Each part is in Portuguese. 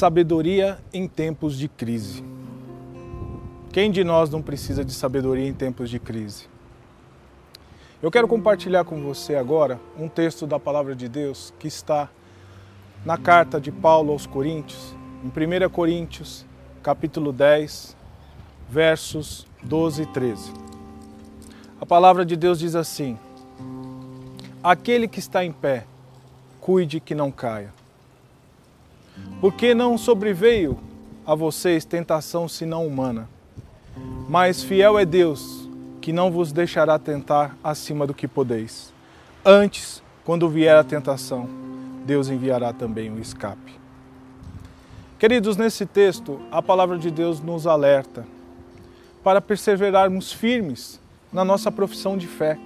Sabedoria em tempos de crise. Quem de nós não precisa de sabedoria em tempos de crise? Eu quero compartilhar com você agora um texto da palavra de Deus que está na carta de Paulo aos Coríntios, em 1 Coríntios, capítulo 10, versos 12 e 13. A palavra de Deus diz assim: Aquele que está em pé, cuide que não caia. Porque não sobreveio a vocês tentação senão humana. Mas fiel é Deus, que não vos deixará tentar acima do que podeis. Antes, quando vier a tentação, Deus enviará também o escape. Queridos, nesse texto, a palavra de Deus nos alerta para perseverarmos firmes na nossa profissão de fé,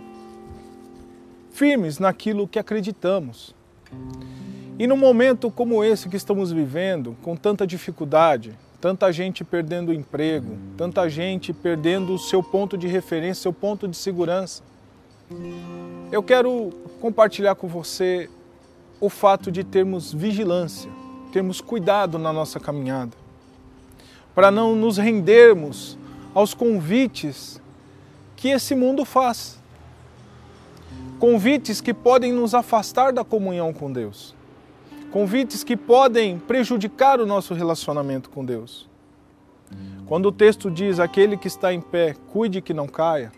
firmes naquilo que acreditamos. E num momento como esse que estamos vivendo, com tanta dificuldade, tanta gente perdendo o emprego, tanta gente perdendo o seu ponto de referência, seu ponto de segurança, eu quero compartilhar com você o fato de termos vigilância, termos cuidado na nossa caminhada, para não nos rendermos aos convites que esse mundo faz. Convites que podem nos afastar da comunhão com Deus convites que podem prejudicar o nosso relacionamento com Deus. Quando o texto diz: aquele que está em pé, cuide que não caia,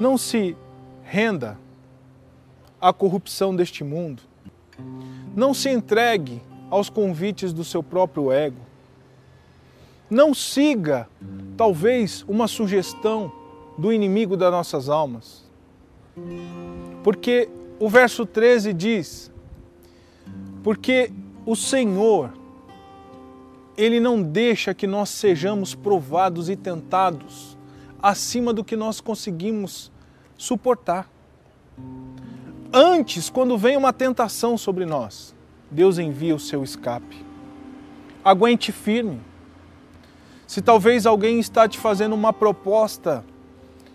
não se renda à corrupção deste mundo, não se entregue aos convites do seu próprio ego, não siga, talvez, uma sugestão do inimigo das nossas almas. Porque o verso 13 diz: porque o Senhor, Ele não deixa que nós sejamos provados e tentados acima do que nós conseguimos suportar. Antes, quando vem uma tentação sobre nós, Deus envia o seu escape. Aguente firme. Se talvez alguém está te fazendo uma proposta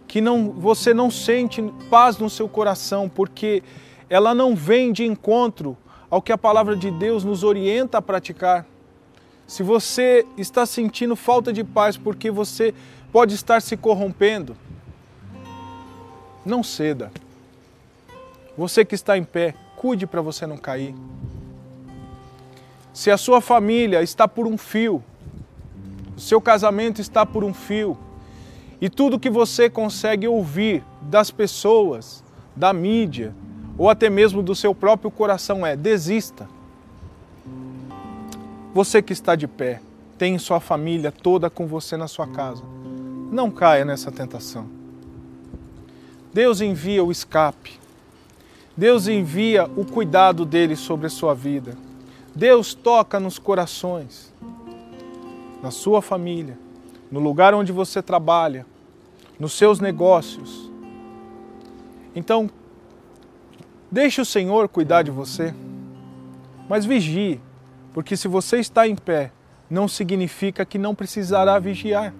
que não, você não sente paz no seu coração, porque ela não vem de encontro ao que a palavra de Deus nos orienta a praticar. Se você está sentindo falta de paz porque você pode estar se corrompendo, não ceda. Você que está em pé, cuide para você não cair. Se a sua família está por um fio, o seu casamento está por um fio, e tudo que você consegue ouvir das pessoas, da mídia, ou até mesmo do seu próprio coração é: desista. Você que está de pé, tem sua família toda com você na sua casa. Não caia nessa tentação. Deus envia o escape. Deus envia o cuidado dele sobre a sua vida. Deus toca nos corações, na sua família, no lugar onde você trabalha, nos seus negócios. Então, Deixe o Senhor cuidar de você, mas vigie, porque se você está em pé, não significa que não precisará vigiar.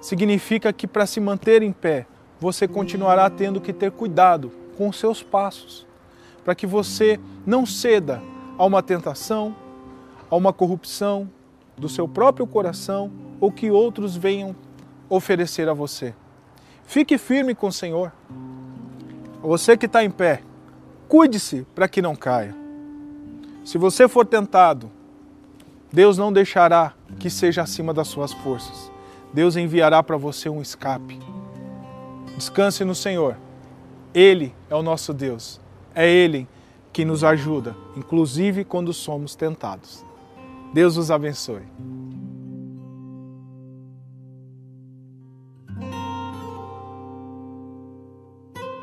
Significa que para se manter em pé, você continuará tendo que ter cuidado com os seus passos, para que você não ceda a uma tentação, a uma corrupção do seu próprio coração ou que outros venham oferecer a você. Fique firme com o Senhor. Você que está em pé, cuide-se para que não caia. Se você for tentado, Deus não deixará que seja acima das suas forças. Deus enviará para você um escape. Descanse no Senhor. Ele é o nosso Deus. É Ele que nos ajuda, inclusive quando somos tentados. Deus os abençoe.